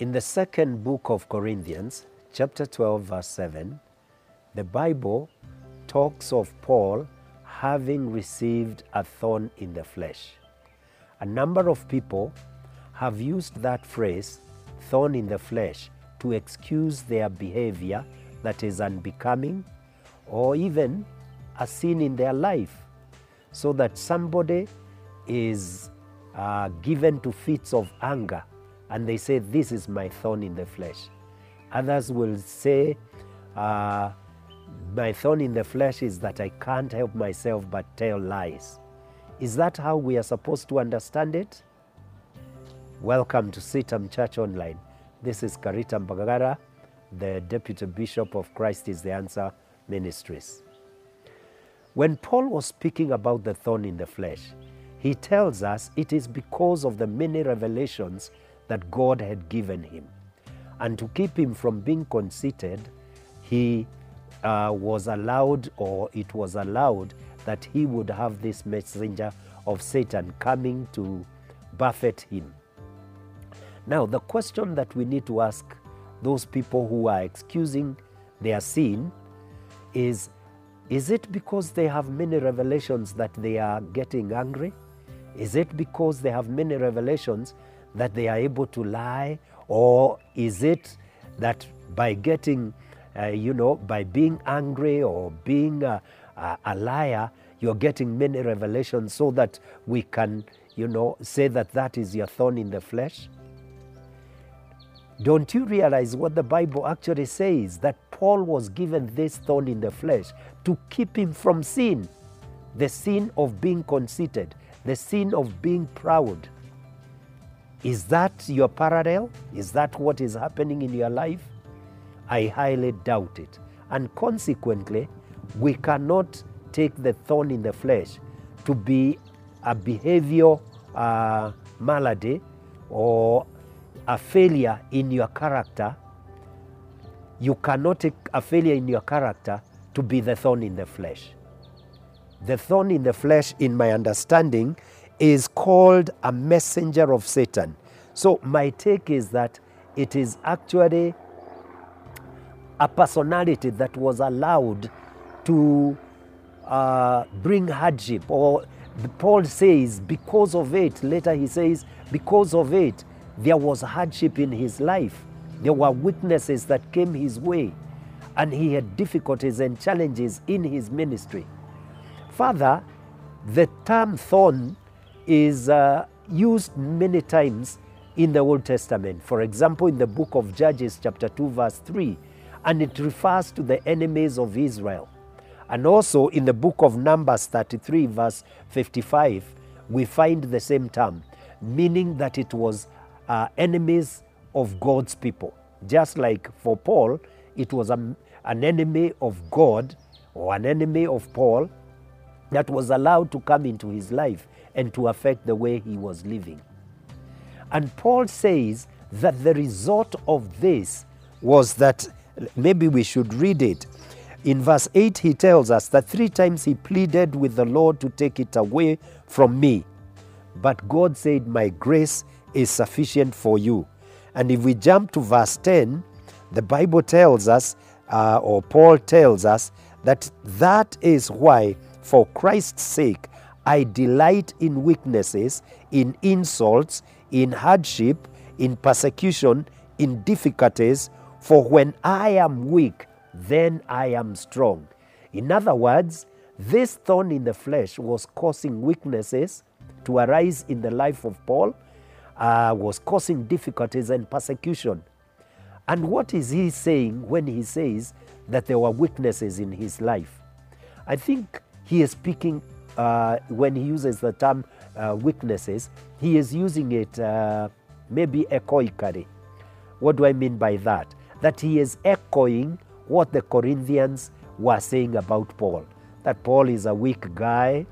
In the second book of Corinthians, chapter 12, verse 7, the Bible talks of Paul having received a thorn in the flesh. A number of people have used that phrase, thorn in the flesh, to excuse their behavior that is unbecoming or even a sin in their life, so that somebody is uh, given to fits of anger and they say, This is my thorn in the flesh. Others will say, uh, My thorn in the flesh is that I can't help myself but tell lies. Is that how we are supposed to understand it? Welcome to CITAM Church Online. This is Karita Mbagara, the Deputy Bishop of Christ is the Answer Ministries. When Paul was speaking about the thorn in the flesh, he tells us it is because of the many revelations that God had given him. And to keep him from being conceited, he uh, was allowed, or it was allowed, that he would have this messenger of Satan coming to buffet him. Now, the question that we need to ask those people who are excusing their sin is Is it because they have many revelations that they are getting angry? Is it because they have many revelations that they are able to lie? Or is it that by getting, uh, you know, by being angry or being a, a, a liar, you're getting many revelations so that we can, you know, say that that is your thorn in the flesh? Don't you realize what the Bible actually says? That Paul was given this thorn in the flesh to keep him from sin, the sin of being conceited, the sin of being proud. Is that your parallel? Is that what is happening in your life? I highly doubt it. And consequently, we cannot take the thorn in the flesh to be a behavior uh, malady or a failure in your character. You cannot take a failure in your character to be the thorn in the flesh. The thorn in the flesh, in my understanding, is called a messenger of Satan. So, my take is that it is actually a personality that was allowed to uh, bring hardship, or Paul says, because of it, later he says, because of it, there was hardship in his life. There were witnesses that came his way, and he had difficulties and challenges in his ministry. Further, the term thorn is uh, used many times in the Old Testament. For example, in the book of Judges, chapter 2, verse 3, and it refers to the enemies of Israel. And also in the book of Numbers 33, verse 55, we find the same term, meaning that it was uh, enemies of God's people. Just like for Paul, it was a, an enemy of God or an enemy of Paul that was allowed to come into his life and to affect the way he was living. And Paul says that the result of this was that maybe we should read it. In verse 8, he tells us that three times he pleaded with the Lord to take it away from me. But God said, My grace is sufficient for you. And if we jump to verse 10, the Bible tells us, uh, or Paul tells us, that that is why, for Christ's sake, I delight in weaknesses, in insults, in hardship, in persecution, in difficulties, for when I am weak, then I am strong. In other words, this thorn in the flesh was causing weaknesses to arise in the life of Paul, uh, was causing difficulties and persecution. And what is he saying when he says that there were weaknesses in his life? I think he is speaking uh, when he uses the term uh, weaknesses, he is using it uh, maybe echoically. What do I mean by that? That he is echoing what the Corinthians were saying about Paul. That Paul is a weak guy,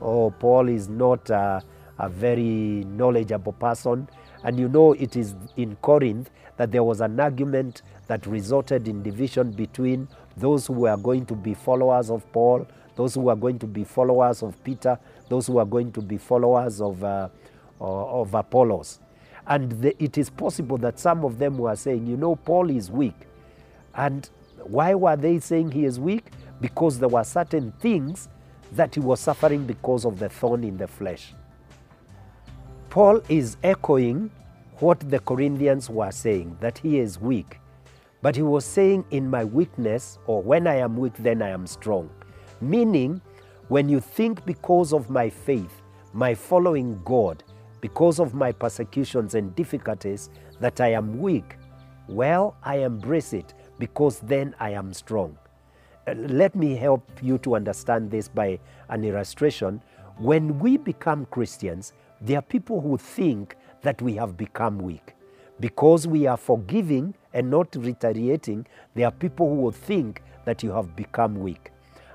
or Paul is not a, a very knowledgeable person. And you know, it is in Corinth that there was an argument that resulted in division between those who were going to be followers of Paul, those who are going to be followers of Peter, those who are going to be followers of, uh, of Apollos. And the, it is possible that some of them were saying, you know, Paul is weak. And why were they saying he is weak? Because there were certain things that he was suffering because of the thorn in the flesh. Paul is echoing what the Corinthians were saying, that he is weak. But he was saying, in my weakness, or when I am weak, then I am strong. Meaning, when you think because of my faith, my following God, because of my persecutions and difficulties, that I am weak, well, I embrace it because then I am strong. Uh, Let me help you to understand this by an illustration. When we become Christians, there are people who think that we have become weak. Because we are forgiving and not retaliating, there are people who will think that you have become weak.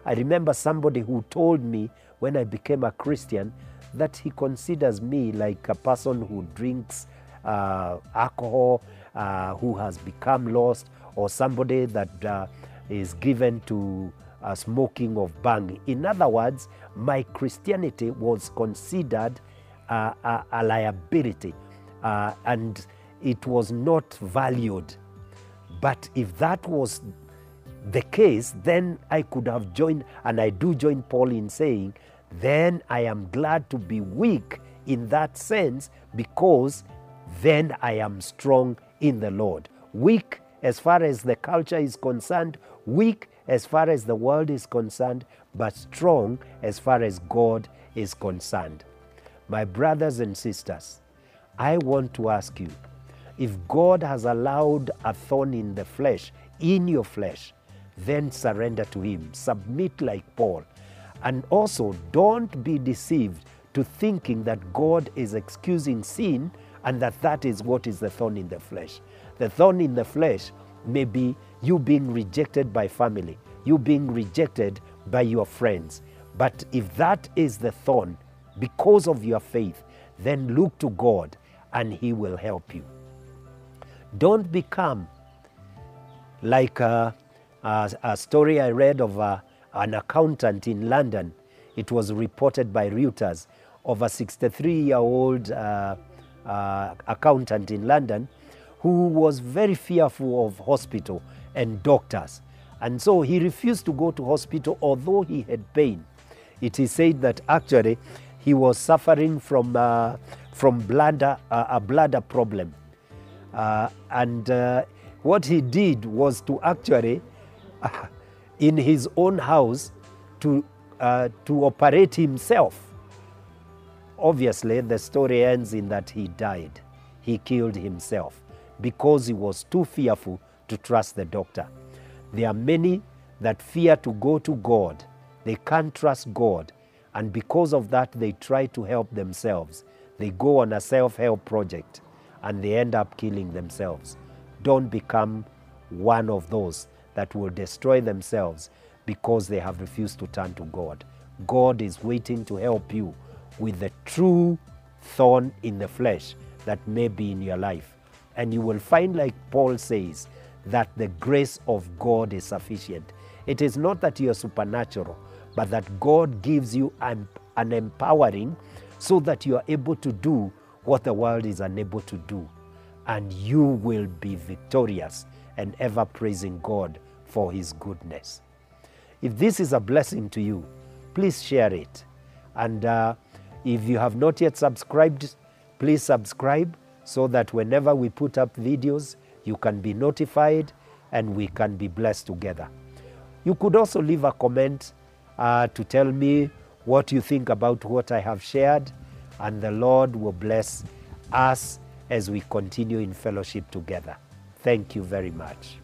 I remember somebody who told me when I became a Christian that he considers me like a person who drinks uh, alcohol, uh, who has become lost, or somebody that uh, is given to uh, smoking of bhang. In other words, my Christianity was considered a, a liability uh, and it was not valued. But if that was the case, then I could have joined, and I do join Paul in saying, then I am glad to be weak in that sense because then I am strong in the Lord. Weak as far as the culture is concerned, weak as far as the world is concerned, but strong as far as God is concerned. My brothers and sisters, I want to ask you if God has allowed a thorn in the flesh, in your flesh, then surrender to Him. Submit like Paul. And also, don't be deceived to thinking that God is excusing sin and that that is what is the thorn in the flesh. The thorn in the flesh may be you being rejected by family, you being rejected by your friends. But if that is the thorn because of your faith, then look to God and He will help you. Don't become like a, a, a story I read of a, an accountant in London. It was reported by Reuters of a 63 year old uh, uh, accountant in London who was very fearful of hospital and doctors. And so he refused to go to hospital although he had pain. It is said that actually he was suffering from, uh, from bladder, uh, a bladder problem. Uh, and uh, what he did was to actually, in his own house, to, uh, to operate himself. Obviously, the story ends in that he died. He killed himself because he was too fearful to trust the doctor. There are many that fear to go to God. They can't trust God. And because of that, they try to help themselves. They go on a self help project and they end up killing themselves. Don't become one of those that will destroy themselves because they have refused to turn to God. God is waiting to help you with the true thorn in the flesh that may be in your life. And you will find, like Paul says, that the grace of God is sufficient. It is not that you are supernatural, but that God gives you an, an empowering so that you are able to do what the world is unable to do. And you will be victorious and ever praising God for His goodness. If this is a blessing to you, please share it. And uh, if you have not yet subscribed, please subscribe so that whenever we put up videos, you can be notified and we can be blessed together. You could also leave a comment uh, to tell me what you think about what I have shared, and the Lord will bless us as we continue in fellowship together. Thank you very much.